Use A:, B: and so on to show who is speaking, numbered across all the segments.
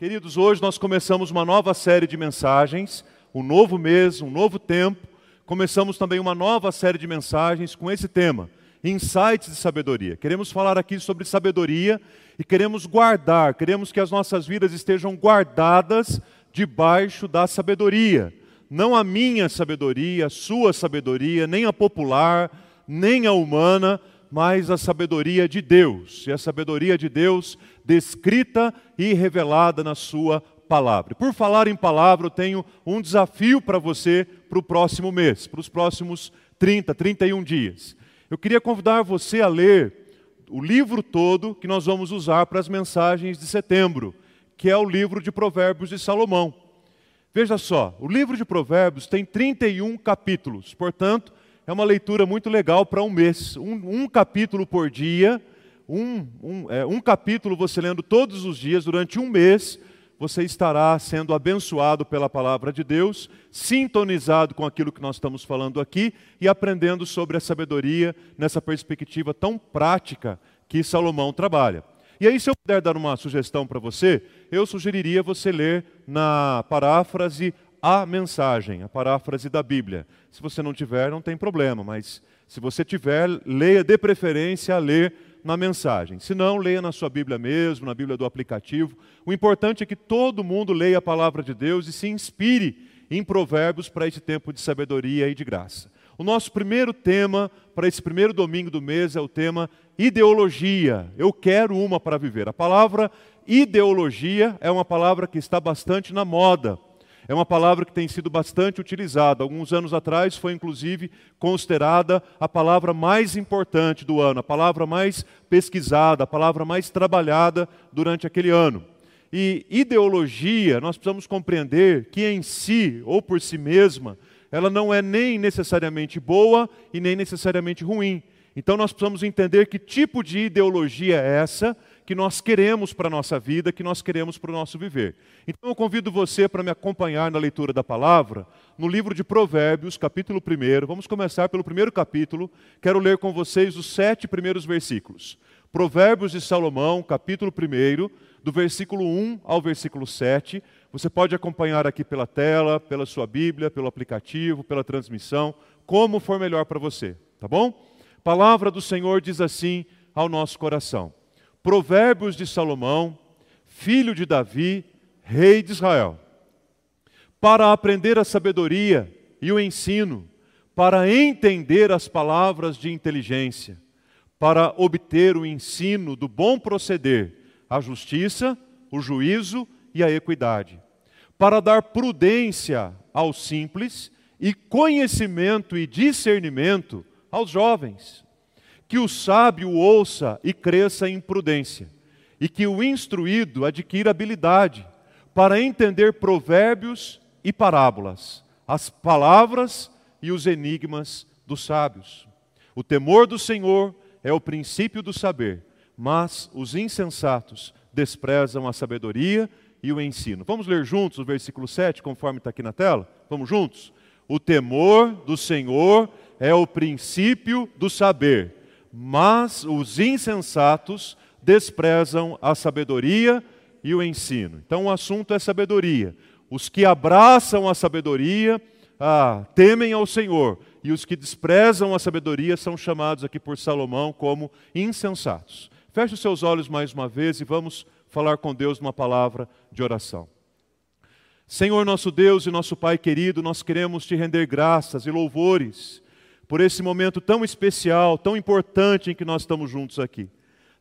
A: Queridos, hoje nós começamos uma nova série de mensagens, um novo mês, um novo tempo. Começamos também uma nova série de mensagens com esse tema, insights de sabedoria. Queremos falar aqui sobre sabedoria e queremos guardar, queremos que as nossas vidas estejam guardadas debaixo da sabedoria. Não a minha sabedoria, a sua sabedoria, nem a popular, nem a humana, mas a sabedoria de Deus. E a sabedoria de Deus descrita e revelada na Sua palavra. Por falar em palavra, eu tenho um desafio para você para o próximo mês, para os próximos 30, 31 dias. Eu queria convidar você a ler o livro todo que nós vamos usar para as mensagens de setembro, que é o livro de Provérbios de Salomão. Veja só, o livro de Provérbios tem 31 capítulos, portanto, é uma leitura muito legal para um mês. Um, um capítulo por dia, um, um, é, um capítulo você lendo todos os dias durante um mês, você estará sendo abençoado pela palavra de Deus, sintonizado com aquilo que nós estamos falando aqui e aprendendo sobre a sabedoria nessa perspectiva tão prática que Salomão trabalha. E aí, se eu puder dar uma sugestão para você, eu sugeriria você ler na paráfrase a mensagem, a paráfrase da Bíblia. Se você não tiver, não tem problema, mas se você tiver, leia de preferência a ler na mensagem. Se não, leia na sua Bíblia mesmo, na Bíblia do aplicativo. O importante é que todo mundo leia a palavra de Deus e se inspire em provérbios para esse tempo de sabedoria e de graça. O nosso primeiro tema para esse primeiro domingo do mês é o tema ideologia. Eu quero uma para viver. A palavra ideologia é uma palavra que está bastante na moda é uma palavra que tem sido bastante utilizada. Alguns anos atrás foi inclusive considerada a palavra mais importante do ano, a palavra mais pesquisada, a palavra mais trabalhada durante aquele ano. E ideologia, nós precisamos compreender que em si, ou por si mesma, ela não é nem necessariamente boa e nem necessariamente ruim. Então nós precisamos entender que tipo de ideologia é essa que nós queremos para a nossa vida, que nós queremos para o nosso viver. Então eu convido você para me acompanhar na leitura da palavra, no livro de Provérbios, capítulo 1. Vamos começar pelo primeiro capítulo. Quero ler com vocês os sete primeiros versículos. Provérbios de Salomão, capítulo 1, do versículo 1 ao versículo 7. Você pode acompanhar aqui pela tela, pela sua Bíblia, pelo aplicativo, pela transmissão, como for melhor para você, tá bom? palavra do Senhor diz assim ao nosso coração. Provérbios de Salomão, filho de Davi, rei de Israel. Para aprender a sabedoria e o ensino, para entender as palavras de inteligência, para obter o ensino do bom proceder, a justiça, o juízo e a equidade, para dar prudência aos simples e conhecimento e discernimento aos jovens que o sábio ouça e cresça em prudência, e que o instruído adquira habilidade para entender provérbios e parábolas, as palavras e os enigmas dos sábios. O temor do Senhor é o princípio do saber, mas os insensatos desprezam a sabedoria e o ensino. Vamos ler juntos o versículo 7, conforme está aqui na tela? Vamos juntos? O temor do Senhor é o princípio do saber, mas os insensatos desprezam a sabedoria e o ensino. Então o assunto é sabedoria. Os que abraçam a sabedoria ah, temem ao Senhor, e os que desprezam a sabedoria são chamados aqui por Salomão como insensatos. Feche os seus olhos mais uma vez e vamos falar com Deus numa palavra de oração. Senhor nosso Deus e nosso Pai querido, nós queremos te render graças e louvores por esse momento tão especial, tão importante em que nós estamos juntos aqui.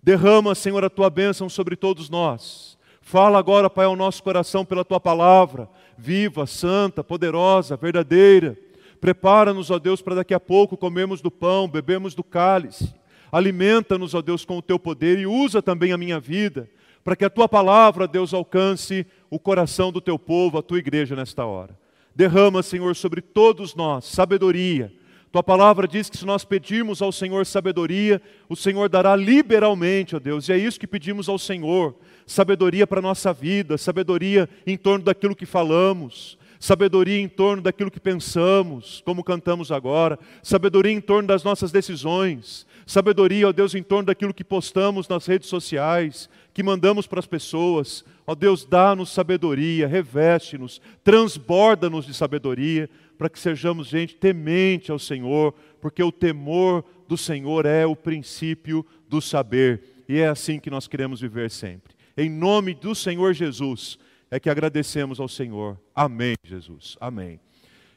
A: Derrama, Senhor, a tua bênção sobre todos nós. Fala agora, Pai, ao nosso coração pela tua palavra, viva, santa, poderosa, verdadeira. Prepara-nos, ó Deus, para daqui a pouco comermos do pão, bebemos do cálice. Alimenta-nos, ó Deus, com o teu poder e usa também a minha vida, para que a tua palavra, Deus, alcance o coração do teu povo, a tua igreja nesta hora. Derrama, Senhor, sobre todos nós sabedoria, tua palavra diz que se nós pedirmos ao Senhor sabedoria, o Senhor dará liberalmente, ó Deus. E é isso que pedimos ao Senhor: sabedoria para a nossa vida, sabedoria em torno daquilo que falamos, sabedoria em torno daquilo que pensamos, como cantamos agora, sabedoria em torno das nossas decisões, sabedoria, ó Deus, em torno daquilo que postamos nas redes sociais, que mandamos para as pessoas. Ó Deus, dá-nos sabedoria, reveste-nos, transborda-nos de sabedoria, para que sejamos gente temente ao Senhor, porque o temor do Senhor é o princípio do saber, e é assim que nós queremos viver sempre. Em nome do Senhor Jesus, é que agradecemos ao Senhor. Amém, Jesus. Amém.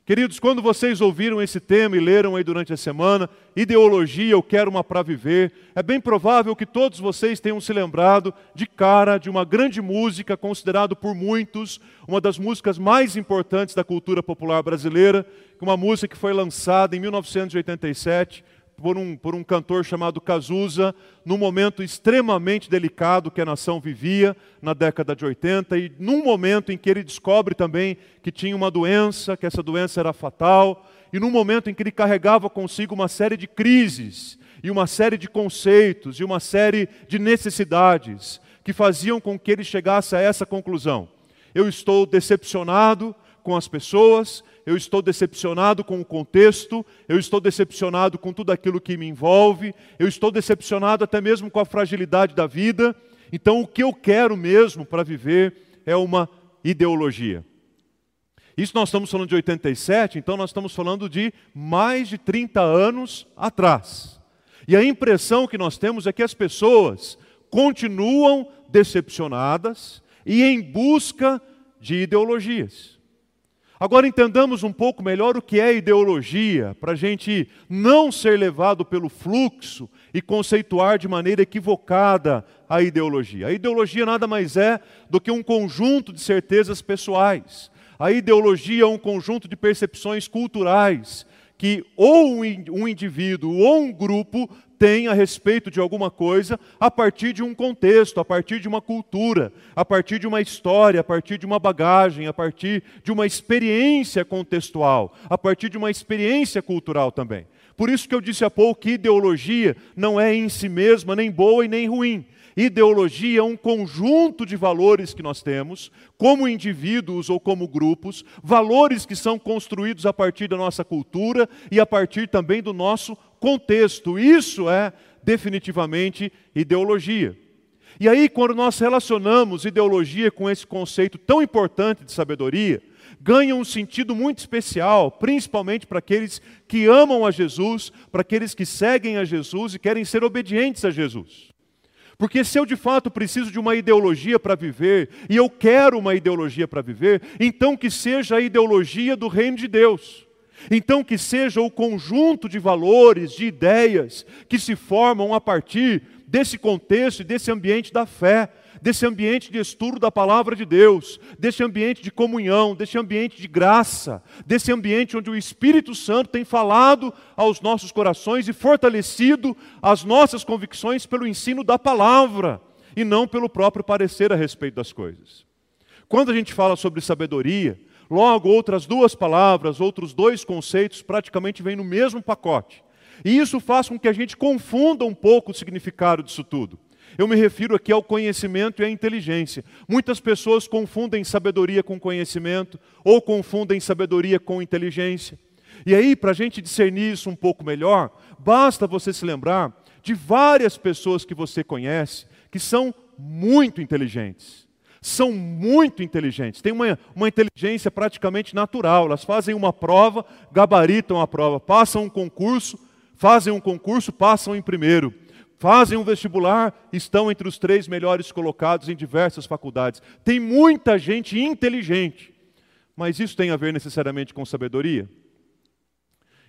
A: Queridos, quando vocês ouviram esse tema e leram aí durante a semana, ideologia, eu quero uma para viver, é bem provável que todos vocês tenham se lembrado de cara de uma grande música, considerado por muitos uma das músicas mais importantes da cultura popular brasileira, uma música que foi lançada em 1987 por um, por um cantor chamado Cazuza, num momento extremamente delicado que a nação vivia na década de 80, e num momento em que ele descobre também que tinha uma doença, que essa doença era fatal, e num momento em que ele carregava consigo uma série de crises, e uma série de conceitos, e uma série de necessidades, que faziam com que ele chegasse a essa conclusão. Eu estou decepcionado com as pessoas, eu estou decepcionado com o contexto, eu estou decepcionado com tudo aquilo que me envolve, eu estou decepcionado até mesmo com a fragilidade da vida. Então, o que eu quero mesmo para viver é uma ideologia. Isso nós estamos falando de 87, então nós estamos falando de mais de 30 anos atrás. E a impressão que nós temos é que as pessoas continuam decepcionadas e em busca de ideologias. Agora entendamos um pouco melhor o que é ideologia, para a gente não ser levado pelo fluxo e conceituar de maneira equivocada a ideologia. A ideologia nada mais é do que um conjunto de certezas pessoais. A ideologia é um conjunto de percepções culturais que ou um indivíduo ou um grupo tem a respeito de alguma coisa a partir de um contexto, a partir de uma cultura, a partir de uma história, a partir de uma bagagem, a partir de uma experiência contextual, a partir de uma experiência cultural também. Por isso que eu disse há pouco que ideologia não é em si mesma nem boa e nem ruim. Ideologia é um conjunto de valores que nós temos, como indivíduos ou como grupos, valores que são construídos a partir da nossa cultura e a partir também do nosso contexto. Isso é definitivamente ideologia. E aí, quando nós relacionamos ideologia com esse conceito tão importante de sabedoria, ganha um sentido muito especial, principalmente para aqueles que amam a Jesus, para aqueles que seguem a Jesus e querem ser obedientes a Jesus. Porque se eu de fato preciso de uma ideologia para viver, e eu quero uma ideologia para viver, então que seja a ideologia do reino de Deus. Então que seja o conjunto de valores, de ideias que se formam a partir desse contexto e desse ambiente da fé, desse ambiente de estudo da palavra de Deus, desse ambiente de comunhão, desse ambiente de graça, desse ambiente onde o Espírito Santo tem falado aos nossos corações e fortalecido as nossas convicções pelo ensino da palavra e não pelo próprio parecer a respeito das coisas. Quando a gente fala sobre sabedoria, logo outras duas palavras, outros dois conceitos praticamente vêm no mesmo pacote. E isso faz com que a gente confunda um pouco o significado disso tudo. Eu me refiro aqui ao conhecimento e à inteligência. Muitas pessoas confundem sabedoria com conhecimento, ou confundem sabedoria com inteligência. E aí, para a gente discernir isso um pouco melhor, basta você se lembrar de várias pessoas que você conhece que são muito inteligentes. São muito inteligentes, têm uma, uma inteligência praticamente natural. Elas fazem uma prova, gabaritam a prova, passam um concurso, fazem um concurso, passam em primeiro fazem um vestibular, estão entre os três melhores colocados em diversas faculdades. Tem muita gente inteligente, mas isso tem a ver necessariamente com sabedoria?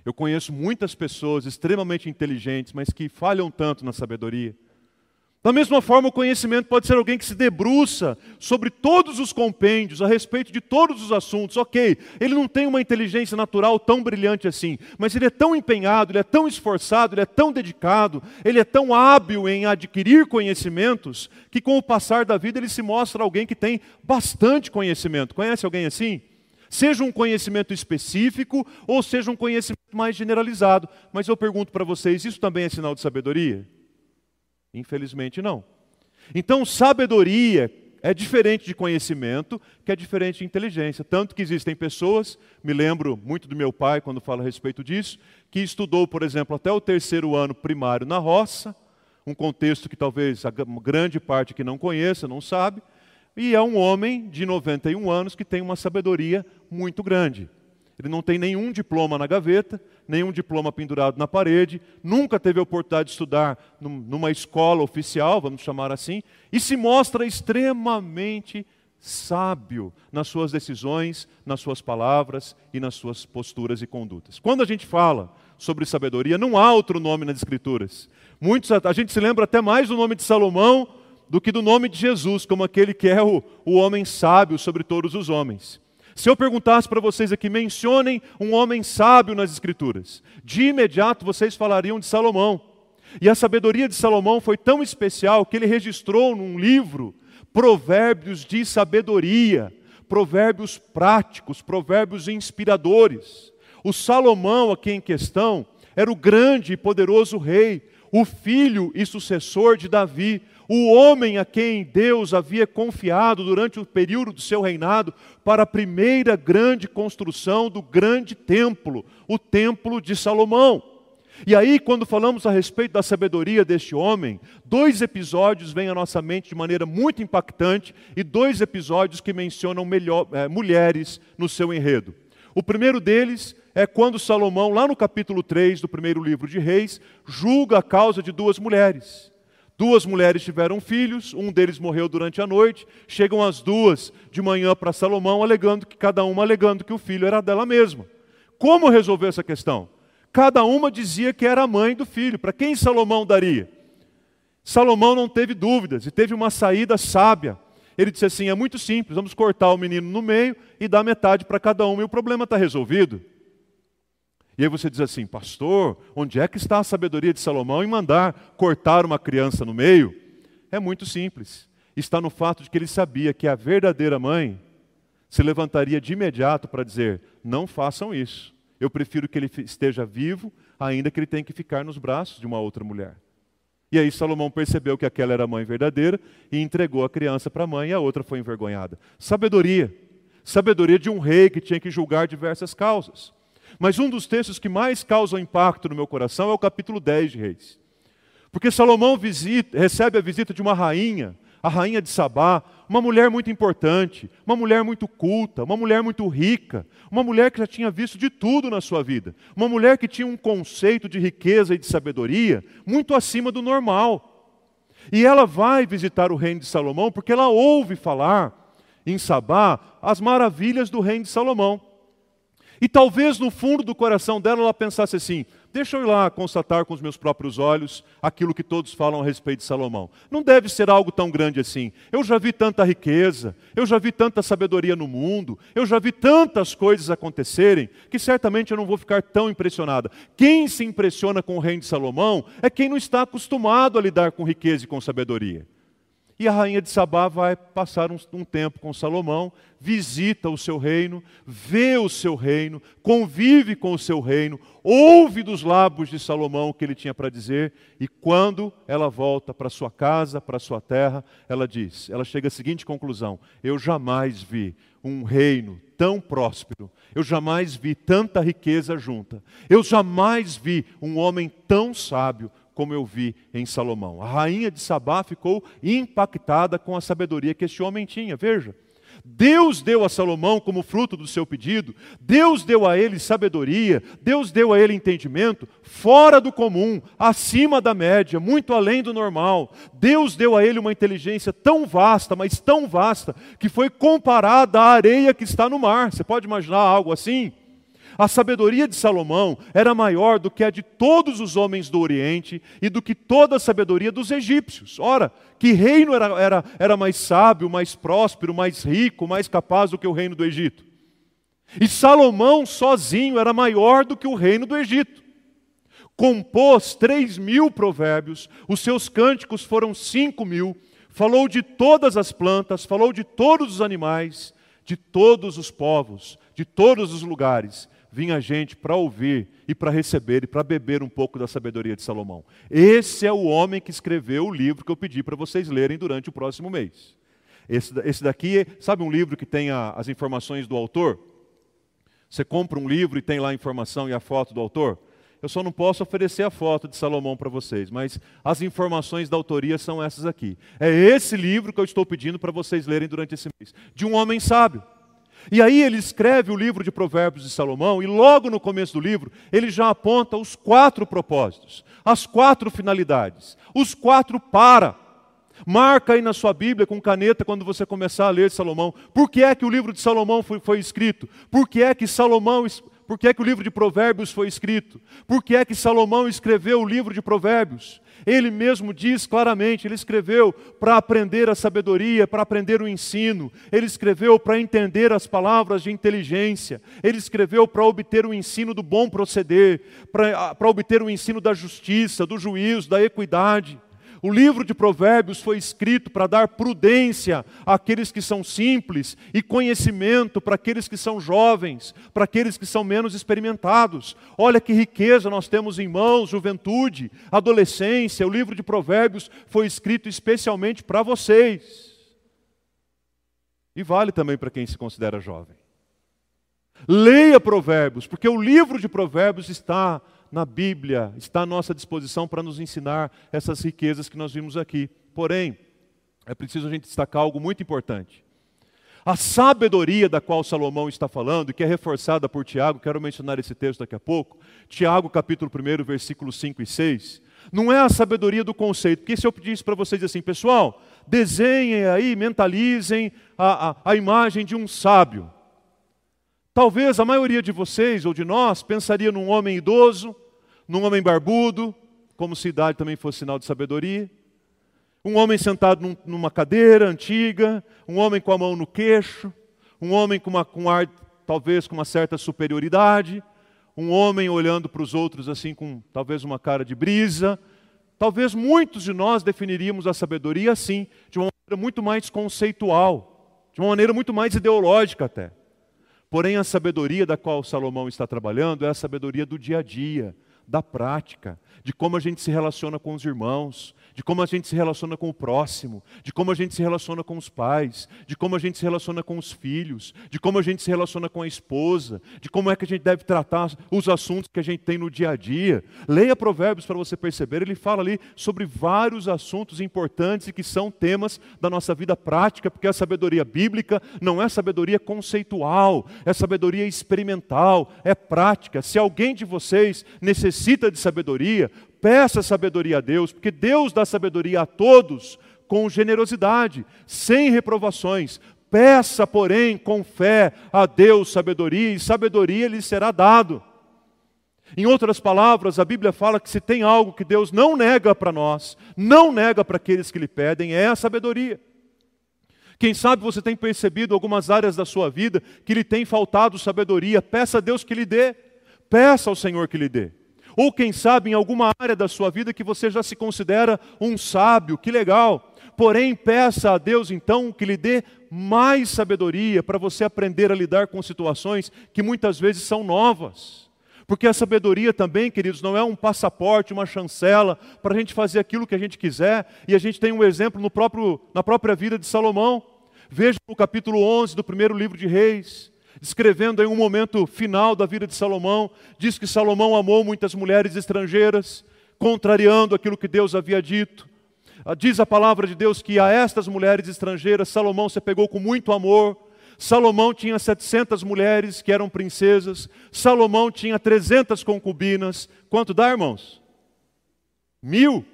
A: Eu conheço muitas pessoas extremamente inteligentes, mas que falham tanto na sabedoria. Da mesma forma, o conhecimento pode ser alguém que se debruça sobre todos os compêndios, a respeito de todos os assuntos. Ok, ele não tem uma inteligência natural tão brilhante assim, mas ele é tão empenhado, ele é tão esforçado, ele é tão dedicado, ele é tão hábil em adquirir conhecimentos, que com o passar da vida ele se mostra alguém que tem bastante conhecimento. Conhece alguém assim? Seja um conhecimento específico ou seja um conhecimento mais generalizado. Mas eu pergunto para vocês: isso também é sinal de sabedoria? Infelizmente não. Então, sabedoria é diferente de conhecimento, que é diferente de inteligência. Tanto que existem pessoas, me lembro muito do meu pai quando fala a respeito disso, que estudou, por exemplo, até o terceiro ano primário na roça, um contexto que talvez a grande parte que não conheça, não sabe, E é um homem de 91 anos que tem uma sabedoria muito grande. Ele não tem nenhum diploma na gaveta, nenhum diploma pendurado na parede, nunca teve a oportunidade de estudar numa escola oficial, vamos chamar assim, e se mostra extremamente sábio nas suas decisões, nas suas palavras e nas suas posturas e condutas. Quando a gente fala sobre sabedoria, não há outro nome nas Escrituras. Muitos, a gente se lembra até mais do nome de Salomão do que do nome de Jesus, como aquele que é o, o homem sábio sobre todos os homens. Se eu perguntasse para vocês aqui, mencionem um homem sábio nas Escrituras, de imediato vocês falariam de Salomão. E a sabedoria de Salomão foi tão especial que ele registrou num livro provérbios de sabedoria, provérbios práticos, provérbios inspiradores. O Salomão, aqui em questão, era o grande e poderoso rei, o filho e sucessor de Davi, o homem a quem Deus havia confiado durante o período do seu reinado para a primeira grande construção do grande templo, o Templo de Salomão. E aí, quando falamos a respeito da sabedoria deste homem, dois episódios vêm à nossa mente de maneira muito impactante e dois episódios que mencionam melhor, é, mulheres no seu enredo. O primeiro deles é quando Salomão, lá no capítulo 3 do primeiro livro de Reis, julga a causa de duas mulheres. Duas mulheres tiveram filhos, um deles morreu durante a noite. Chegam as duas de manhã para Salomão, alegando que cada uma alegando que o filho era dela mesma. Como resolver essa questão? Cada uma dizia que era a mãe do filho. Para quem Salomão daria? Salomão não teve dúvidas e teve uma saída sábia. Ele disse assim: é muito simples, vamos cortar o menino no meio e dar metade para cada um, e o problema está resolvido. E aí você diz assim, pastor, onde é que está a sabedoria de Salomão em mandar cortar uma criança no meio? É muito simples. Está no fato de que ele sabia que a verdadeira mãe se levantaria de imediato para dizer: não façam isso. Eu prefiro que ele esteja vivo, ainda que ele tenha que ficar nos braços de uma outra mulher. E aí Salomão percebeu que aquela era a mãe verdadeira e entregou a criança para a mãe e a outra foi envergonhada. Sabedoria. Sabedoria de um rei que tinha que julgar diversas causas. Mas um dos textos que mais causam impacto no meu coração é o capítulo 10 de Reis. Porque Salomão visita, recebe a visita de uma rainha, a rainha de Sabá, uma mulher muito importante, uma mulher muito culta, uma mulher muito rica, uma mulher que já tinha visto de tudo na sua vida, uma mulher que tinha um conceito de riqueza e de sabedoria muito acima do normal. E ela vai visitar o reino de Salomão porque ela ouve falar em Sabá as maravilhas do reino de Salomão. E talvez no fundo do coração dela ela pensasse assim: deixa eu ir lá constatar com os meus próprios olhos aquilo que todos falam a respeito de Salomão. Não deve ser algo tão grande assim. Eu já vi tanta riqueza, eu já vi tanta sabedoria no mundo, eu já vi tantas coisas acontecerem, que certamente eu não vou ficar tão impressionada. Quem se impressiona com o reino de Salomão é quem não está acostumado a lidar com riqueza e com sabedoria. E a rainha de Sabá vai passar um, um, tempo com Salomão, visita o seu reino, vê o seu reino, convive com o seu reino, ouve dos lábios de Salomão o que ele tinha para dizer, e quando ela volta para sua casa, para sua terra, ela diz, ela chega à seguinte conclusão: eu jamais vi um reino tão próspero, eu jamais vi tanta riqueza junta, eu jamais vi um homem tão sábio como eu vi em Salomão. A rainha de Sabá ficou impactada com a sabedoria que este homem tinha. Veja, Deus deu a Salomão como fruto do seu pedido, Deus deu a ele sabedoria, Deus deu a ele entendimento fora do comum, acima da média, muito além do normal. Deus deu a ele uma inteligência tão vasta, mas tão vasta, que foi comparada à areia que está no mar. Você pode imaginar algo assim? A sabedoria de Salomão era maior do que a de todos os homens do Oriente e do que toda a sabedoria dos egípcios. Ora, que reino era, era, era mais sábio, mais próspero, mais rico, mais capaz do que o reino do Egito? E Salomão sozinho era maior do que o reino do Egito. Compôs três mil provérbios, os seus cânticos foram cinco mil, falou de todas as plantas, falou de todos os animais, de todos os povos, de todos os lugares, vinha gente para ouvir e para receber e para beber um pouco da sabedoria de Salomão. Esse é o homem que escreveu o livro que eu pedi para vocês lerem durante o próximo mês. Esse, esse daqui, sabe um livro que tem a, as informações do autor? Você compra um livro e tem lá a informação e a foto do autor? Eu só não posso oferecer a foto de Salomão para vocês, mas as informações da autoria são essas aqui. É esse livro que eu estou pedindo para vocês lerem durante esse mês, de um homem sábio. E aí ele escreve o livro de Provérbios de Salomão, e logo no começo do livro, ele já aponta os quatro propósitos, as quatro finalidades, os quatro para. Marca aí na sua Bíblia com caneta quando você começar a ler Salomão. Por que é que o livro de Salomão foi, foi escrito? Por que é que Salomão, por que é que o livro de Provérbios foi escrito? Por que é que Salomão escreveu o livro de Provérbios? Ele mesmo diz claramente: ele escreveu para aprender a sabedoria, para aprender o ensino, ele escreveu para entender as palavras de inteligência, ele escreveu para obter o ensino do bom proceder, para, obter o ensino da justiça, do juízo, da equidade. O livro de Provérbios foi escrito para dar prudência àqueles que são simples e conhecimento para aqueles que são jovens, para aqueles que são menos experimentados. Olha que riqueza nós temos em mãos, juventude, adolescência. O livro de Provérbios foi escrito especialmente para vocês. E vale também para quem se considera jovem. Leia Provérbios, porque o livro de Provérbios está na Bíblia, está à nossa disposição para nos ensinar essas riquezas que nós vimos aqui. Porém, é preciso a gente destacar algo muito importante. A sabedoria da qual Salomão está falando, e que é reforçada por Tiago, quero mencionar esse texto daqui a pouco, Tiago capítulo 1, versículos 5 e 6, não é a sabedoria do conceito, porque se eu pedisse para vocês assim, pessoal, desenhem aí, mentalizem a, a, a imagem de um sábio. Talvez a maioria de vocês ou de nós pensaria num homem idoso, num homem barbudo, como se idade também fosse sinal de sabedoria. Um homem sentado num, numa cadeira antiga, um homem com a mão no queixo, um homem com, uma, com ar, talvez com uma certa superioridade, um homem olhando para os outros assim com talvez uma cara de brisa. Talvez muitos de nós definiríamos a sabedoria assim, de uma maneira muito mais conceitual, de uma maneira muito mais ideológica até. Porém, a sabedoria da qual Salomão está trabalhando é a sabedoria do dia a dia, da prática, de como a gente se relaciona com os irmãos, de como a gente se relaciona com o próximo, de como a gente se relaciona com os pais, de como a gente se relaciona com os filhos, de como a gente se relaciona com a esposa, de como é que a gente deve tratar os assuntos que a gente tem no dia a dia. Leia Provérbios para você perceber, ele fala ali sobre vários assuntos importantes e que são temas da nossa vida prática, porque a sabedoria bíblica não é sabedoria conceitual, é sabedoria experimental, é prática. Se alguém de vocês necessita de sabedoria, Peça sabedoria a Deus, porque Deus dá sabedoria a todos com generosidade, sem reprovações. Peça, porém, com fé a Deus sabedoria, e sabedoria lhe será dado. Em outras palavras, a Bíblia fala que se tem algo que Deus não nega para nós, não nega para aqueles que lhe pedem, é a sabedoria. Quem sabe você tem percebido algumas áreas da sua vida que lhe tem faltado sabedoria, peça a Deus que lhe dê, peça ao Senhor que lhe dê. Ou quem sabe em alguma área da sua vida que você já se considera um sábio, que legal. Porém, peça a Deus então que lhe dê mais sabedoria para você aprender a lidar com situações que muitas vezes são novas. Porque a sabedoria também, queridos, não é um passaporte, uma chancela para a gente fazer aquilo que a gente quiser. E a gente tem um exemplo no próprio, na própria vida de Salomão. Veja no capítulo 11 do primeiro livro de Reis descrevendo em um momento final da vida de Salomão, diz que Salomão amou muitas mulheres estrangeiras, contrariando aquilo que Deus havia dito. Ah, diz a palavra de Deus que a estas mulheres estrangeiras Salomão se pegou com muito amor. Salomão tinha 700 mulheres que eram princesas. Salomão tinha 300 concubinas. Quanto dá, irmãos? Mil.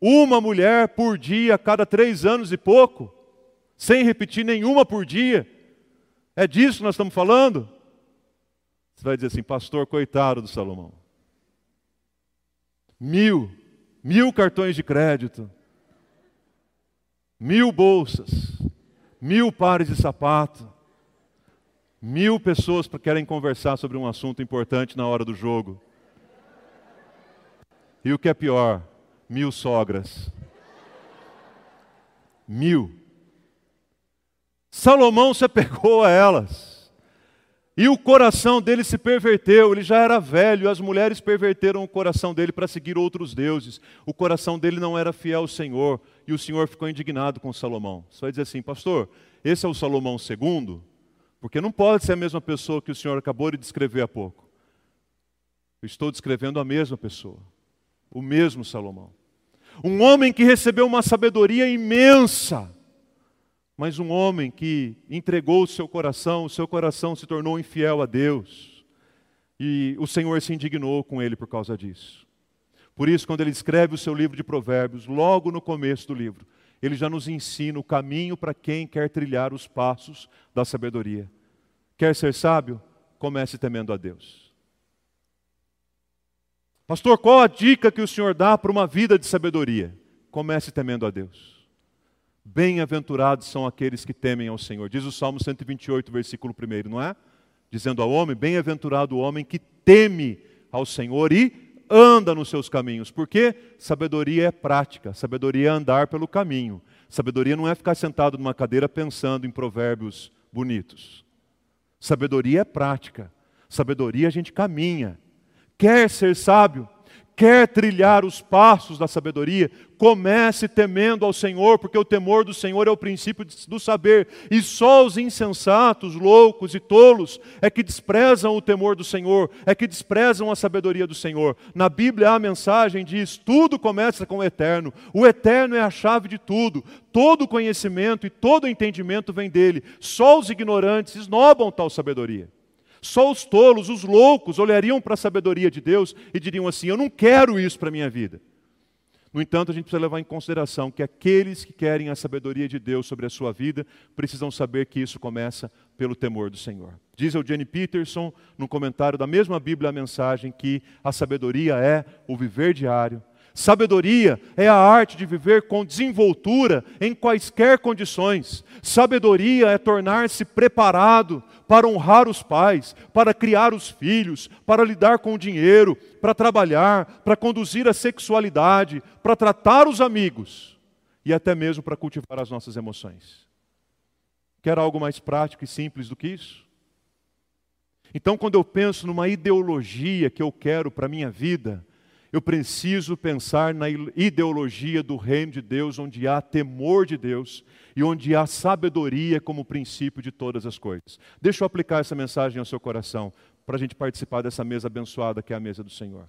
A: Uma mulher por dia, a cada três anos e pouco, sem repetir nenhuma por dia. É disso que nós estamos falando? Você vai dizer assim, pastor, coitado do Salomão. Mil, mil cartões de crédito, mil bolsas, mil pares de sapato, mil pessoas que querem conversar sobre um assunto importante na hora do jogo. E o que é pior, mil sogras. Mil. Salomão se apegou a elas. E o coração dele se perverteu, ele já era velho, as mulheres perverteram o coração dele para seguir outros deuses. O coração dele não era fiel ao Senhor, e o Senhor ficou indignado com Salomão. Vai dizer assim, pastor, esse é o Salomão segundo? Porque não pode ser a mesma pessoa que o Senhor acabou de descrever há pouco. Eu estou descrevendo a mesma pessoa, o mesmo Salomão. Um homem que recebeu uma sabedoria imensa, mas um homem que entregou o seu coração, o seu coração se tornou infiel a Deus. E o Senhor se indignou com ele por causa disso. Por isso, quando ele escreve o seu livro de Provérbios, logo no começo do livro, ele já nos ensina o caminho para quem quer trilhar os passos da sabedoria. Quer ser sábio? Comece temendo a Deus. Pastor, qual a dica que o Senhor dá para uma vida de sabedoria? Comece temendo a Deus. Bem-aventurados são aqueles que temem ao Senhor. Diz o Salmo 128, versículo 1, não é? Dizendo ao homem: Bem-aventurado o homem que teme ao Senhor e anda nos seus caminhos. Porque sabedoria é prática, sabedoria é andar pelo caminho. Sabedoria não é ficar sentado numa cadeira pensando em provérbios bonitos. Sabedoria é prática. Sabedoria a gente caminha. Quer ser sábio? Quer trilhar os passos da sabedoria, comece temendo ao Senhor, porque o temor do Senhor é o princípio do saber. E só os insensatos, loucos e tolos é que desprezam o temor do Senhor, é que desprezam a sabedoria do Senhor. Na Bíblia a mensagem diz: tudo começa com o eterno. O eterno é a chave de tudo. Todo conhecimento e todo entendimento vem dele. Só os ignorantes esnobam tal sabedoria. Só os tolos, os loucos, olhariam para a sabedoria de Deus e diriam assim: Eu não quero isso para a minha vida. No entanto, a gente precisa levar em consideração que aqueles que querem a sabedoria de Deus sobre a sua vida precisam saber que isso começa pelo temor do Senhor. Diz Jenny Peterson, no comentário da mesma Bíblia, a mensagem que a sabedoria é o viver diário, Sabedoria é a arte de viver com desenvoltura em quaisquer condições. Sabedoria é tornar-se preparado para honrar os pais, para criar os filhos, para lidar com o dinheiro, para trabalhar, para conduzir a sexualidade, para tratar os amigos e até mesmo para cultivar as nossas emoções. Quer algo mais prático e simples do que isso? Então, quando eu penso numa ideologia que eu quero para a minha vida, eu preciso pensar na ideologia do reino de Deus, onde há temor de Deus e onde há sabedoria como princípio de todas as coisas. Deixa eu aplicar essa mensagem ao seu coração, para a gente participar dessa mesa abençoada que é a mesa do Senhor.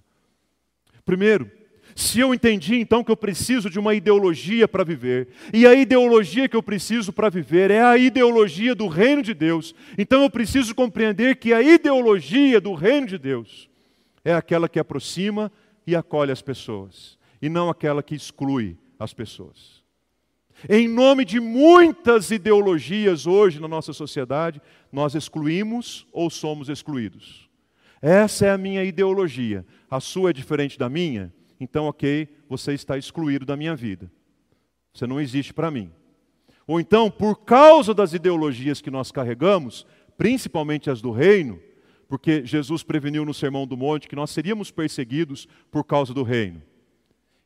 A: Primeiro, se eu entendi então que eu preciso de uma ideologia para viver, e a ideologia que eu preciso para viver é a ideologia do reino de Deus, então eu preciso compreender que a ideologia do reino de Deus é aquela que aproxima e acolhe as pessoas, e não aquela que exclui as pessoas. Em nome de muitas ideologias hoje na nossa sociedade, nós excluímos ou somos excluídos. Essa é a minha ideologia. A sua é diferente da minha? Então, ok, você está excluído da minha vida. Você não existe para mim. Ou então, por causa das ideologias que nós carregamos, principalmente as do reino, porque Jesus preveniu no Sermão do Monte que nós seríamos perseguidos por causa do reino.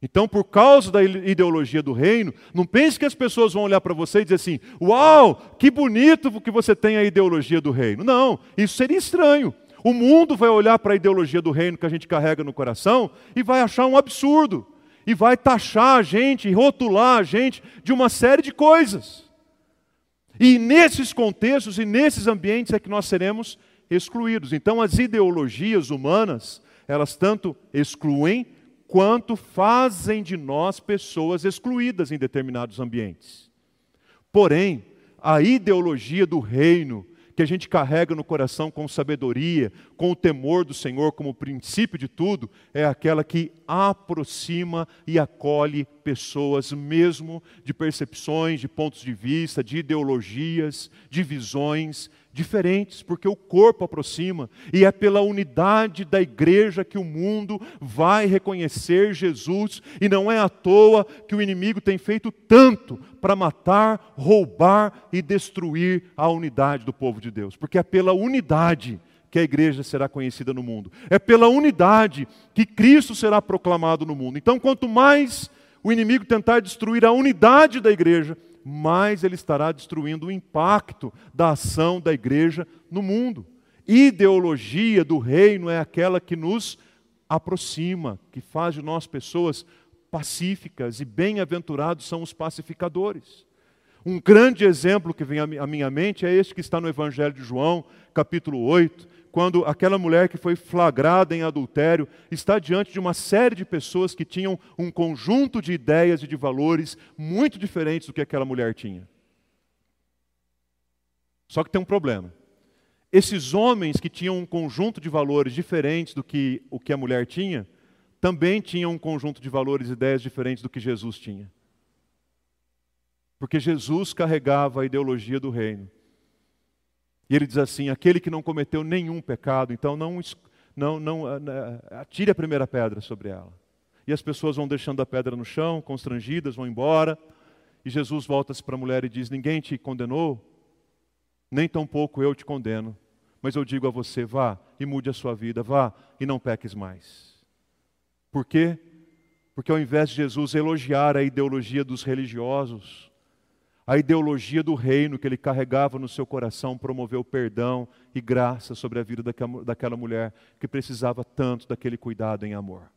A: Então, por causa da ideologia do reino, não pense que as pessoas vão olhar para você e dizer assim: Uau, que bonito que você tem a ideologia do reino. Não, isso seria estranho. O mundo vai olhar para a ideologia do reino que a gente carrega no coração e vai achar um absurdo. E vai taxar a gente, rotular a gente de uma série de coisas. E nesses contextos e nesses ambientes é que nós seremos excluídos. Então, as ideologias humanas, elas tanto excluem quanto fazem de nós pessoas excluídas em determinados ambientes. Porém, a ideologia do reino, que a gente carrega no coração com sabedoria, com o temor do Senhor como princípio de tudo, é aquela que aproxima e acolhe pessoas, mesmo de percepções, de pontos de vista, de ideologias, de visões diferentes, porque o corpo aproxima, e é pela unidade da igreja que o mundo vai reconhecer Jesus, e não é à toa que o inimigo tem feito tanto para matar, roubar e destruir a unidade do povo de Deus, porque é pela unidade que a igreja será conhecida no mundo, é pela unidade que Cristo será proclamado no mundo. Então, quanto mais o inimigo tentar destruir a unidade da igreja, mais ele estará destruindo o impacto da ação da igreja no mundo. Ideologia do reino é aquela que nos aproxima, que faz de nós pessoas pacíficas e bem-aventurados são os pacificadores. Um grande exemplo que vem à minha mente é este que está no Evangelho de João, capítulo 8, quando aquela mulher que foi flagrada em adultério está diante de uma série de pessoas que tinham um conjunto de ideias e de valores muito diferentes do que aquela mulher tinha. Só que tem um problema. Esses homens que tinham um conjunto de valores diferentes do que o que a mulher tinha, também tinham um conjunto de valores e ideias diferentes do que Jesus tinha. Porque Jesus carregava a ideologia do reino. E ele diz assim: aquele que não cometeu nenhum pecado, então não, não, não ah, né, atire a primeira pedra sobre ela. E as pessoas vão deixando a pedra no chão, constrangidas, vão embora. E Jesus volta-se para a mulher e diz: Ninguém te condenou, nem tampouco eu te condeno. Mas eu digo a você: vá e mude a sua vida, vá e não peques mais. Por quê? Porque ao invés de Jesus elogiar a ideologia dos religiosos, a ideologia do reino que ele carregava no seu coração promoveu perdão e graça sobre a vida daquela mulher que precisava tanto daquele cuidado em amor.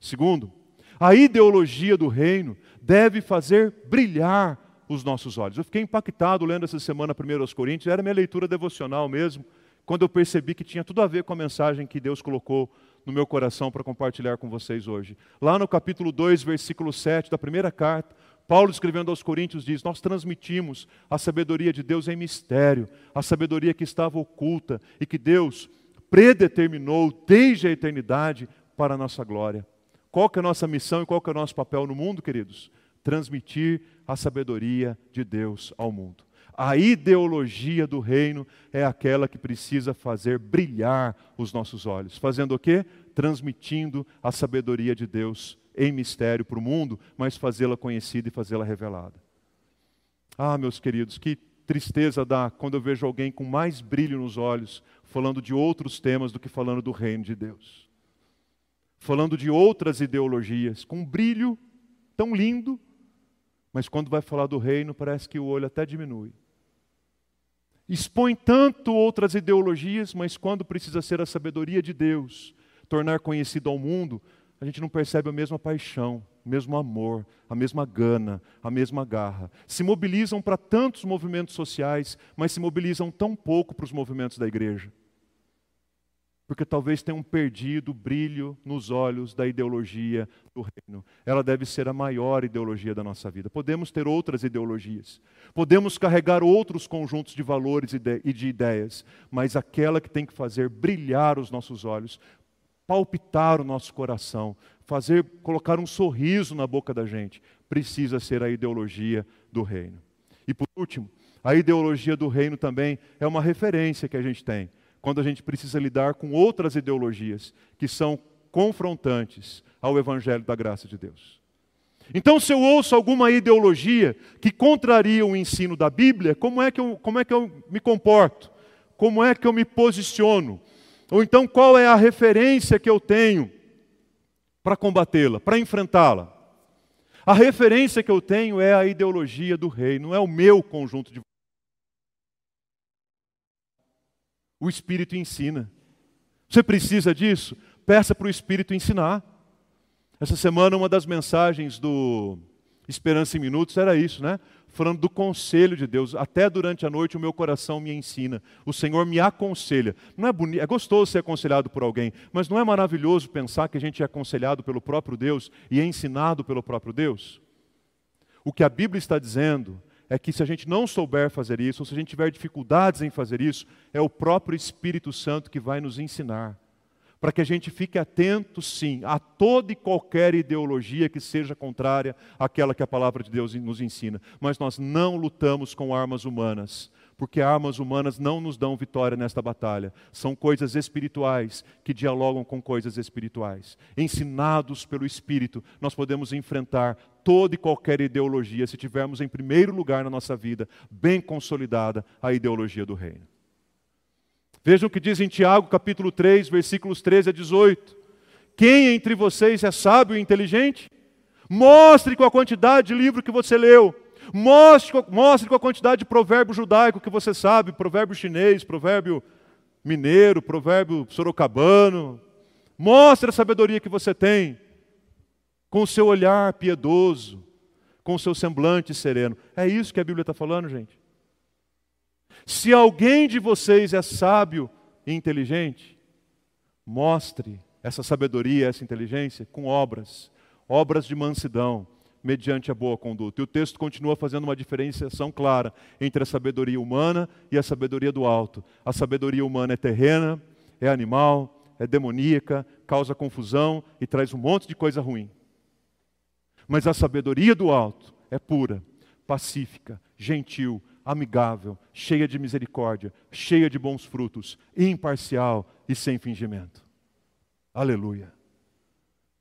A: Segundo, a ideologia do reino deve fazer brilhar os nossos olhos. Eu fiquei impactado lendo essa semana 1 Coríntios, era minha leitura devocional mesmo, quando eu percebi que tinha tudo a ver com a mensagem que Deus colocou no meu coração para compartilhar com vocês hoje. Lá no capítulo 2, versículo 7 da primeira carta, Paulo, escrevendo aos Coríntios, diz: Nós transmitimos a sabedoria de Deus em mistério, a sabedoria que estava oculta e que Deus predeterminou desde a eternidade para a nossa glória. Qual que é a nossa missão e qual que é o nosso papel no mundo, queridos? Transmitir a sabedoria de Deus ao mundo. A ideologia do reino é aquela que precisa fazer brilhar os nossos olhos. Fazendo o quê? Transmitindo a sabedoria de Deus em mistério para o mundo, mas fazê-la conhecida e fazê-la revelada. Ah, meus queridos, que tristeza dá quando eu vejo alguém com mais brilho nos olhos falando de outros temas do que falando do reino de Deus. Falando de outras ideologias, com um brilho tão lindo, mas quando vai falar do reino, parece que o olho até diminui. Expõe tanto outras ideologias, mas quando precisa ser a sabedoria de Deus, tornar conhecido ao mundo, a gente não percebe a mesma paixão, o mesmo amor, a mesma gana, a mesma garra. Se mobilizam para tantos movimentos sociais, mas se mobilizam tão pouco para os movimentos da igreja. Porque talvez tenham perdido o brilho nos olhos da ideologia do reino. Ela deve ser a maior ideologia da nossa vida. Podemos ter outras ideologias, podemos carregar outros conjuntos de valores e de ideias, mas aquela que tem que fazer brilhar os nossos olhos palpitar o nosso coração, fazer colocar um sorriso na boca da gente, precisa ser a ideologia do reino. E por último, a ideologia do reino também é uma referência que a gente tem quando a gente precisa lidar com outras ideologias que são confrontantes ao evangelho da graça de Deus. Então, se eu ouço alguma ideologia que contraria o ensino da Bíblia, como é que eu, como é que eu me comporto? Como é que eu me posiciono? Ou então, qual é a referência que eu tenho para combatê-la, para enfrentá-la? A referência que eu tenho é a ideologia do rei, não é o meu conjunto de. O Espírito ensina. Você precisa disso? Peça para o Espírito ensinar. Essa semana, uma das mensagens do Esperança em Minutos era isso, né? falando do conselho de Deus. Até durante a noite o meu coração me ensina. O Senhor me aconselha. Não é bonito, é gostoso ser aconselhado por alguém, mas não é maravilhoso pensar que a gente é aconselhado pelo próprio Deus e é ensinado pelo próprio Deus? O que a Bíblia está dizendo é que se a gente não souber fazer isso, ou se a gente tiver dificuldades em fazer isso, é o próprio Espírito Santo que vai nos ensinar para que a gente fique atento, sim, a toda e qualquer ideologia que seja contrária àquela que a palavra de Deus nos ensina. Mas nós não lutamos com armas humanas, porque armas humanas não nos dão vitória nesta batalha. São coisas espirituais que dialogam com coisas espirituais. Ensinados pelo Espírito, nós podemos enfrentar toda e qualquer ideologia se tivermos em primeiro lugar na nossa vida, bem consolidada, a ideologia do reino. Vejam o que diz em Tiago, capítulo 3, versículos 13 a 18. Quem entre vocês é sábio e inteligente? Mostre com a quantidade de livro que você leu. Mostre, mostre com a quantidade de provérbio judaico que você sabe, provérbio chinês, provérbio mineiro, provérbio sorocabano. Mostre a sabedoria que você tem com o seu olhar piedoso, com o seu semblante sereno. É isso que a Bíblia está falando, gente. Se alguém de vocês é sábio, e inteligente, mostre essa sabedoria, essa inteligência com obras, obras de mansidão, mediante a boa conduta. E o texto continua fazendo uma diferenciação clara entre a sabedoria humana e a sabedoria do alto. A sabedoria humana é terrena, é animal, é demoníaca, causa confusão e traz um monte de coisa ruim. Mas a sabedoria do alto é pura, pacífica, gentil, amigável, cheia de misericórdia, cheia de bons frutos, imparcial e sem fingimento. Aleluia.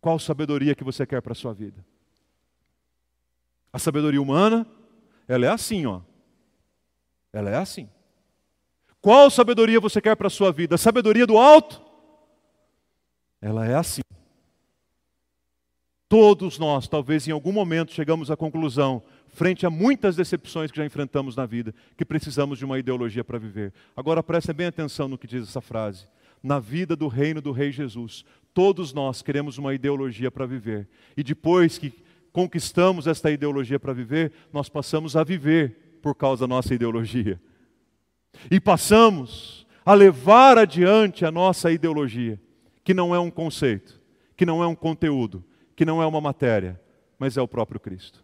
A: Qual sabedoria que você quer para a sua vida? A sabedoria humana, ela é assim, ó. Ela é assim. Qual sabedoria você quer para a sua vida? A sabedoria do alto? Ela é assim. Todos nós, talvez em algum momento, chegamos à conclusão, frente a muitas decepções que já enfrentamos na vida, que precisamos de uma ideologia para viver. Agora prestem bem atenção no que diz essa frase. Na vida do reino do Rei Jesus, todos nós queremos uma ideologia para viver. E depois que conquistamos esta ideologia para viver, nós passamos a viver por causa da nossa ideologia. E passamos a levar adiante a nossa ideologia, que não é um conceito, que não é um conteúdo, que não é uma matéria, mas é o próprio Cristo.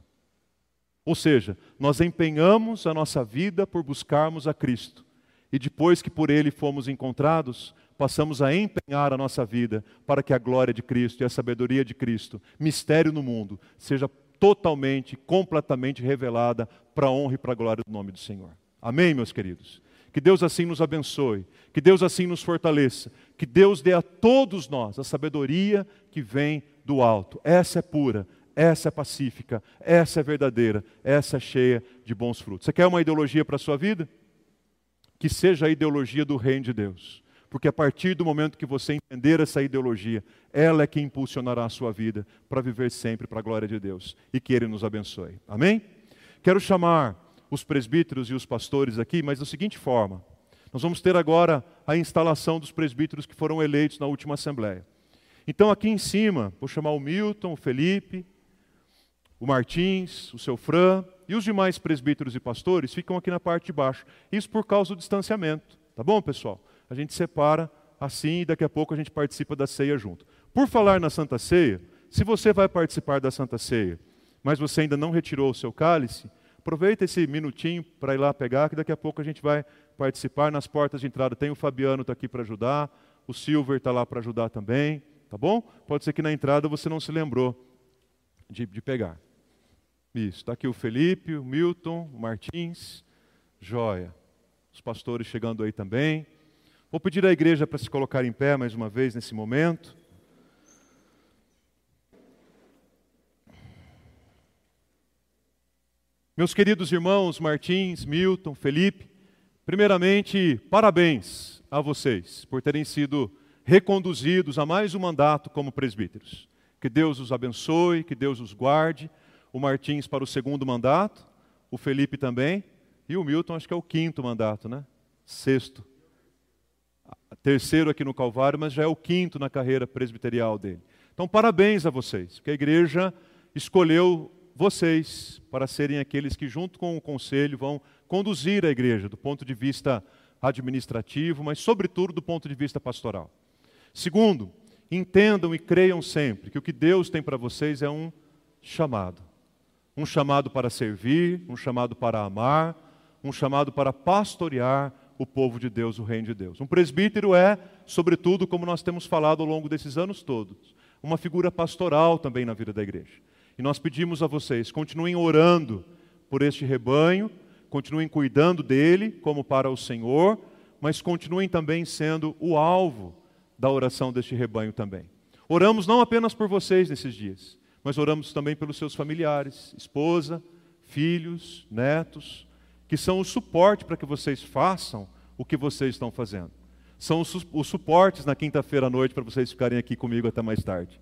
A: Ou seja, nós empenhamos a nossa vida por buscarmos a Cristo. E depois que por Ele fomos encontrados, passamos a empenhar a nossa vida para que a glória de Cristo e a sabedoria de Cristo, mistério no mundo, seja totalmente, completamente revelada para a honra e para a glória do nome do Senhor. Amém, meus queridos? Que Deus assim nos abençoe, que Deus assim nos fortaleça, que Deus dê a todos nós a sabedoria que vem do alto. Essa é pura, essa é pacífica, essa é verdadeira, essa é cheia de bons frutos. Você quer uma ideologia para a sua vida? Que seja a ideologia do reino de Deus porque a partir do momento que você entender essa ideologia, ela é que impulsionará a sua vida para viver sempre para a glória de Deus e que Ele nos abençoe. Amém? Quero chamar os presbíteros e os pastores aqui, mas da seguinte forma: nós vamos ter agora a instalação dos presbíteros que foram eleitos na última Assembleia. Então, aqui em cima, vou chamar o Milton, o Felipe, o Martins, o seu Fran e os demais presbíteros e pastores ficam aqui na parte de baixo. Isso por causa do distanciamento. Tá bom, pessoal? a gente separa assim e daqui a pouco a gente participa da ceia junto. Por falar na Santa Ceia, se você vai participar da Santa Ceia, mas você ainda não retirou o seu cálice, aproveita esse minutinho para ir lá pegar, que daqui a pouco a gente vai participar. Nas portas de entrada tem o Fabiano está aqui para ajudar, o Silver está lá para ajudar também, tá bom? Pode ser que na entrada você não se lembrou de, de pegar. Isso, está aqui o Felipe, o Milton, o Martins, joia. Os pastores chegando aí também. Vou pedir à igreja para se colocar em pé mais uma vez nesse momento. Meus queridos irmãos Martins, Milton, Felipe, primeiramente, parabéns a vocês por terem sido reconduzidos a mais um mandato como presbíteros. Que Deus os abençoe, que Deus os guarde. O Martins para o segundo mandato, o Felipe também, e o Milton acho que é o quinto mandato, né? Sexto terceiro aqui no Calvário, mas já é o quinto na carreira presbiterial dele. Então, parabéns a vocês, porque a igreja escolheu vocês para serem aqueles que, junto com o conselho, vão conduzir a igreja do ponto de vista administrativo, mas, sobretudo, do ponto de vista pastoral. Segundo, entendam e creiam sempre que o que Deus tem para vocês é um chamado. Um chamado para servir, um chamado para amar, um chamado para pastorear o povo de Deus, o reino de Deus. Um presbítero é, sobretudo, como nós temos falado ao longo desses anos todos, uma figura pastoral também na vida da igreja. E nós pedimos a vocês, continuem orando por este rebanho, continuem cuidando dele como para o Senhor, mas continuem também sendo o alvo da oração deste rebanho também. Oramos não apenas por vocês nesses dias, mas oramos também pelos seus familiares, esposa, filhos, netos, que são o suporte para que vocês façam o que vocês estão fazendo. São os, suportes na quinta-feira à noite para vocês ficarem aqui comigo até mais tarde.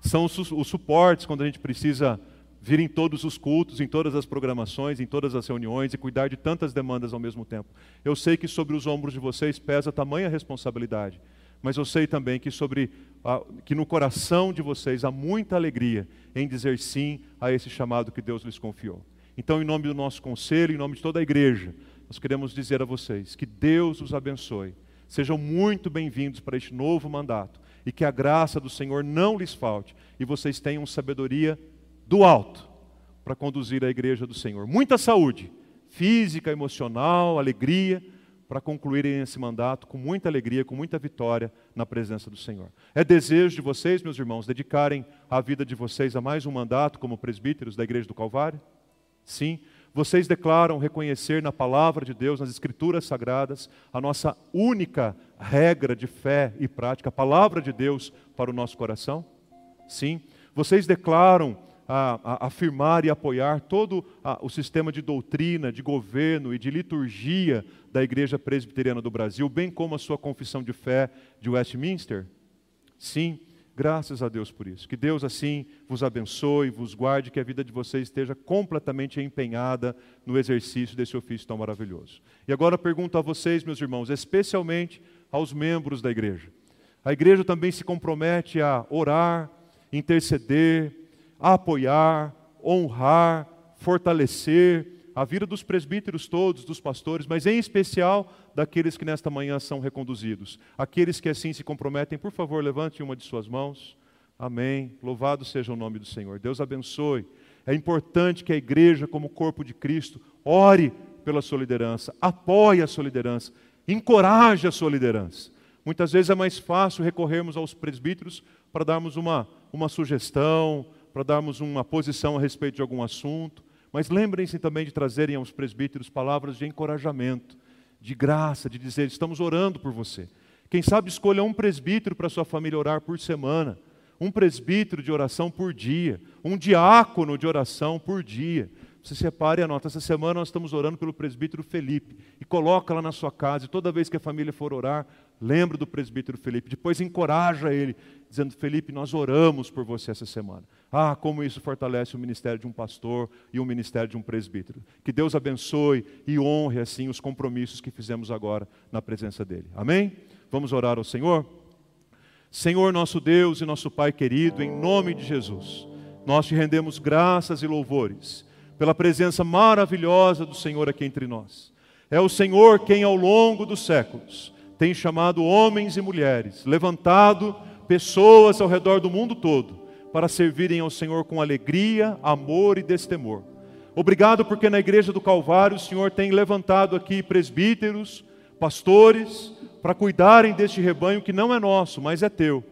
A: São os suportes quando a gente precisa vir em todos os cultos, em todas as programações, em todas as reuniões e cuidar de tantas demandas ao mesmo tempo. Eu sei que sobre os ombros de vocês pesa tamanha responsabilidade, mas eu sei também que sobre que no coração de vocês há muita alegria em dizer sim a esse chamado que Deus lhes confiou. Então, em nome do nosso conselho, em nome de toda a igreja, nós queremos dizer a vocês que Deus os abençoe Sejam muito bem-vindos para este novo mandato e que a graça do Senhor não lhes falte e vocês tenham sabedoria do alto para conduzir a igreja do Senhor. Muita saúde física, emocional, alegria para concluírem esse mandato com muita alegria, com muita vitória na presença do Senhor. É desejo de vocês, meus irmãos, dedicarem a vida de vocês a mais um mandato como presbíteros da Igreja do Calvário? Sim. Vocês declaram reconhecer na palavra de Deus, nas Escrituras Sagradas, a nossa única regra de fé e prática, a palavra de Deus para o nosso coração? Sim. Vocês declaram a, a, afirmar e apoiar todo a, o sistema de doutrina, de governo e de liturgia da Igreja Presbiteriana do Brasil, bem como a sua confissão de fé de Westminster? Sim, graças a Deus por isso. Que Deus assim vos abençoe, vos guarde, que a vida de vocês esteja completamente empenhada no exercício desse ofício tão maravilhoso. E agora pergunto a vocês, meus irmãos, especialmente aos membros da igreja. A igreja também se compromete a orar, interceder, apoiar, honrar, fortalecer a vida dos presbíteros todos, dos pastores, mas em especial daqueles que nesta manhã são reconduzidos. Aqueles que assim se comprometem, por favor, levante uma de suas mãos. Amém. Louvado seja o nome do Senhor. Deus abençoe. É importante que a igreja, como corpo de Cristo, ore pela sua liderança, apoie a sua liderança, encoraje a sua liderança. Muitas vezes é mais fácil recorrermos aos presbíteros para darmos uma, uma sugestão, para darmos uma posição a respeito de algum assunto, mas lembrem-se também de trazerem aos presbíteros palavras de encorajamento, de graça, de dizer: estamos orando por você. Quem sabe escolha um presbítero para sua família orar por semana, um presbítero de oração por dia, um diácono de oração por dia. Você separe e anota. Essa semana nós estamos orando pelo presbítero Felipe. E coloca lá na sua casa. E toda vez que a família for orar, lembre do presbítero Felipe. Depois encoraja ele, dizendo: Felipe, nós oramos por você essa semana. Ah, como isso fortalece o ministério de um pastor e o ministério de um presbítero. Que Deus abençoe e honre assim os compromissos que fizemos agora na presença dele. Amém? Vamos orar ao Senhor? Senhor, nosso Deus e nosso Pai querido, em nome de Jesus, nós te rendemos graças e louvores pela presença maravilhosa do Senhor aqui entre nós. É o Senhor quem, ao longo dos séculos, tem chamado homens e mulheres, levantado pessoas ao redor do mundo todo para servirem ao Senhor com alegria, amor e destemor. Obrigado porque na igreja do Calvário o Senhor tem levantado aqui presbíteros, pastores, para cuidarem deste rebanho que não é nosso, mas é teu.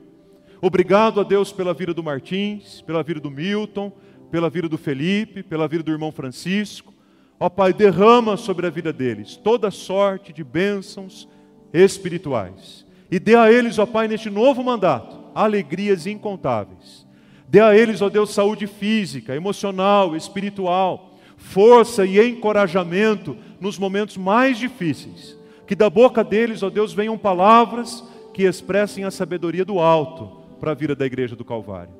A: Obrigado a Deus pela vida do Martins, pela vida do Milton, pela vida do Felipe, pela vida do irmão Francisco. Ó Pai, derrama sobre a vida deles toda sorte de bênçãos espirituais. E dê a eles, ó Pai, neste novo mandato, alegrias incontáveis. Dê a eles, ó Deus, saúde física, emocional, espiritual, força e encorajamento nos momentos mais difíceis. Que da boca deles, ó Deus, venham palavras que expressem a sabedoria do alto para a vida da igreja do Calvário.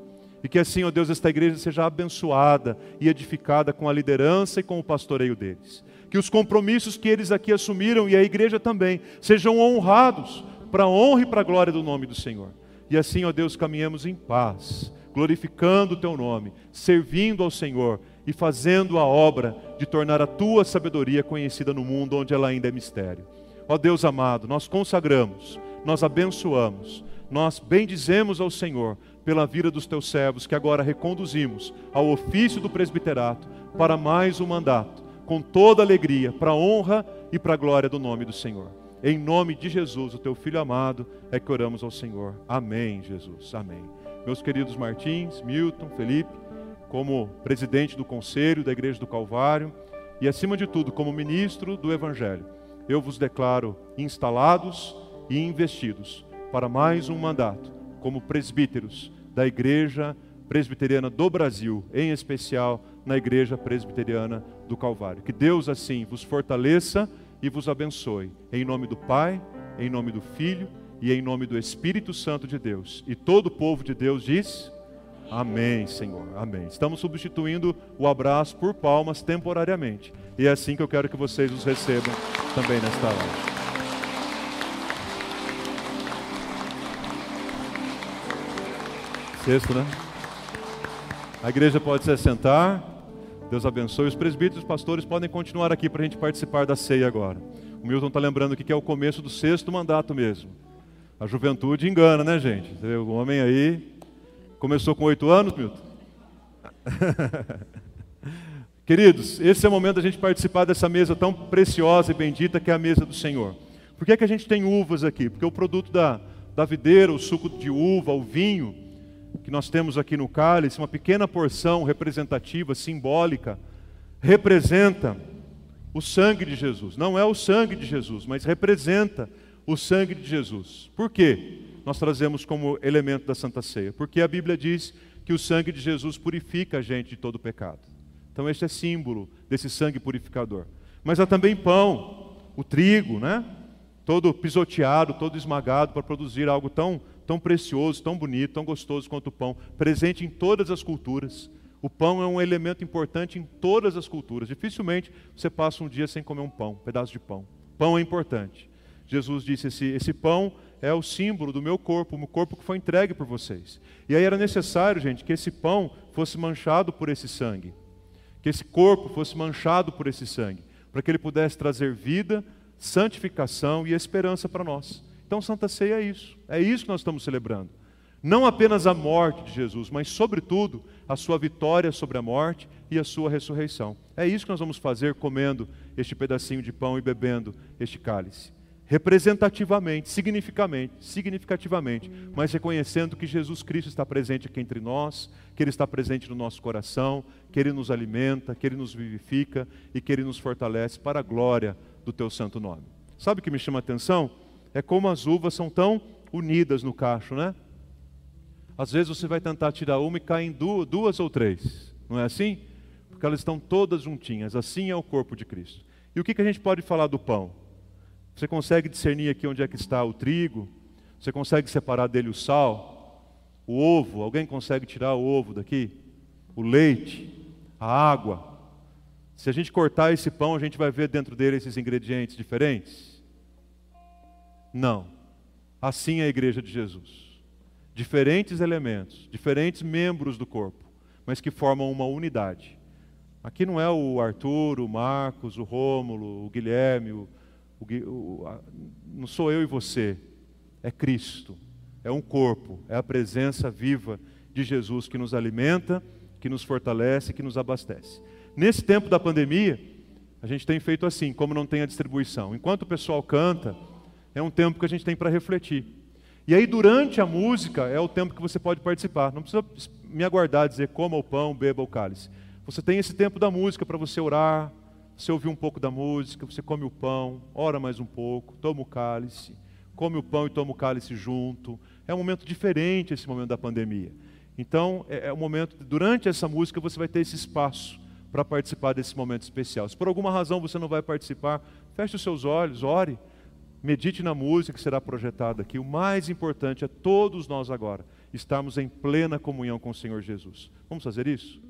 A: E que assim, ó Deus, esta igreja seja abençoada e edificada com a liderança e com o pastoreio deles. Que os compromissos que eles aqui assumiram e a igreja também sejam honrados para a honra e para a glória do nome do Senhor. E assim, ó Deus, caminhemos em paz glorificando o teu nome, servindo ao Senhor e fazendo a obra de tornar a tua sabedoria conhecida no mundo onde ela ainda é mistério. Ó Deus amado, nós consagramos, nós abençoamos, nós bendizemos ao Senhor pela vida dos teus servos que agora reconduzimos ao ofício do presbiterato para mais um mandato, com toda alegria, para a honra e para a glória do nome do Senhor. Em nome de Jesus, o teu filho amado, é que oramos ao Senhor. Amém, Jesus. Amém meus queridos Martins, Milton, Felipe, como presidente do conselho da Igreja do Calvário e, acima de tudo, como ministro do Evangelho, eu vos declaro instalados e investidos para mais um mandato como presbíteros da Igreja Presbiteriana do Brasil, em especial na Igreja Presbiteriana do Calvário. Que Deus assim vos fortaleça e vos abençoe. Em nome do Pai, em nome do Filho e em nome do Espírito Santo de Deus. E todo o povo de Deus diz: Amém, Senhor. Amém. Estamos substituindo o abraço por palmas temporariamente. E é assim que eu quero que vocês os recebam também nesta live. Sexto, né? A igreja pode se assentar. Deus abençoe. Os presbíteros e os pastores podem continuar aqui para a gente participar da ceia agora. O Milton está lembrando que é o começo do sexto mandato mesmo. A juventude engana, né, gente? O homem aí começou com oito anos, Milton? Queridos, esse é o momento da gente participar dessa mesa tão preciosa e bendita que é a mesa do Senhor. Por que, é que a gente tem uvas aqui? Porque o produto da, da videira, o suco de uva, o vinho, que nós temos aqui no cálice, uma pequena porção representativa, simbólica, representa o sangue de Jesus. Não é o sangue de Jesus, mas representa o sangue de Jesus. Por quê? Nós trazemos como elemento da Santa Ceia. Porque a Bíblia diz que o sangue de Jesus purifica a gente de todo pecado. Então, este é símbolo desse sangue purificador. Mas há também pão, o trigo, né? Todo pisoteado, todo esmagado para produzir algo tão, tão precioso, tão bonito, tão gostoso quanto o pão, presente em todas as culturas. O pão é um elemento importante em todas as culturas. Dificilmente você passa um dia sem comer um pão, um pedaço de pão. Pão é importante. Jesus disse: esse, esse pão é o símbolo do meu corpo, o meu corpo que foi entregue por vocês. E aí era necessário, gente, que esse pão fosse manchado por esse sangue que esse corpo fosse manchado por esse sangue, para que ele pudesse trazer vida, santificação e esperança para nós. Então, Santa Ceia é isso, é isso que nós estamos celebrando. Não apenas a morte de Jesus, mas, sobretudo, a sua vitória sobre a morte e a sua ressurreição. É isso que nós vamos fazer comendo este pedacinho de pão e bebendo este cálice representativamente, significativamente, significativamente, mas reconhecendo que Jesus Cristo está presente aqui entre nós, que Ele está presente no nosso coração, que Ele nos alimenta, que Ele nos vivifica e que Ele nos fortalece para a glória do Teu santo nome. Sabe o que me chama a atenção? É como as uvas são tão unidas no cacho, né? Às vezes você vai tentar tirar uma e cai em duas, duas ou três, não é assim? Porque elas estão todas juntinhas, assim é o corpo de Cristo. E o que, que a gente pode falar do pão? Você consegue discernir aqui onde é que está o trigo? Você consegue separar dele o sal? O ovo? Alguém consegue tirar o ovo daqui? O leite? A água? Se a gente cortar esse pão, a gente vai ver dentro dele esses ingredientes diferentes? Não. Assim é a igreja de Jesus. Diferentes elementos, diferentes membros do corpo, mas que formam uma unidade. Aqui não é o Arthur, o Marcos, o Rômulo, o Guilherme, o, o, o, a, não sou eu e você, é Cristo, é um corpo, é a presença viva de Jesus que nos alimenta, que nos fortalece, que nos abastece. Nesse tempo da pandemia, a gente tem feito assim, como não tem a distribuição. Enquanto o pessoal canta, é um tempo que a gente tem para refletir. E aí, durante a música, é o tempo que você pode participar. Não precisa me aguardar dizer coma o pão, beba o cálice. Você tem esse tempo da música para você orar, você ouve um pouco da música, você come o pão, ora mais um pouco, toma o cálice, come o pão e toma o cálice junto. É um momento diferente esse momento da pandemia. Então, é, é um momento, durante essa música, você vai ter esse espaço para participar desse momento especial. Se por alguma razão você não vai participar, feche os seus olhos, ore, medite na música que será projetada aqui. O mais importante é todos nós agora estarmos em plena comunhão com o Senhor Jesus. Vamos fazer isso?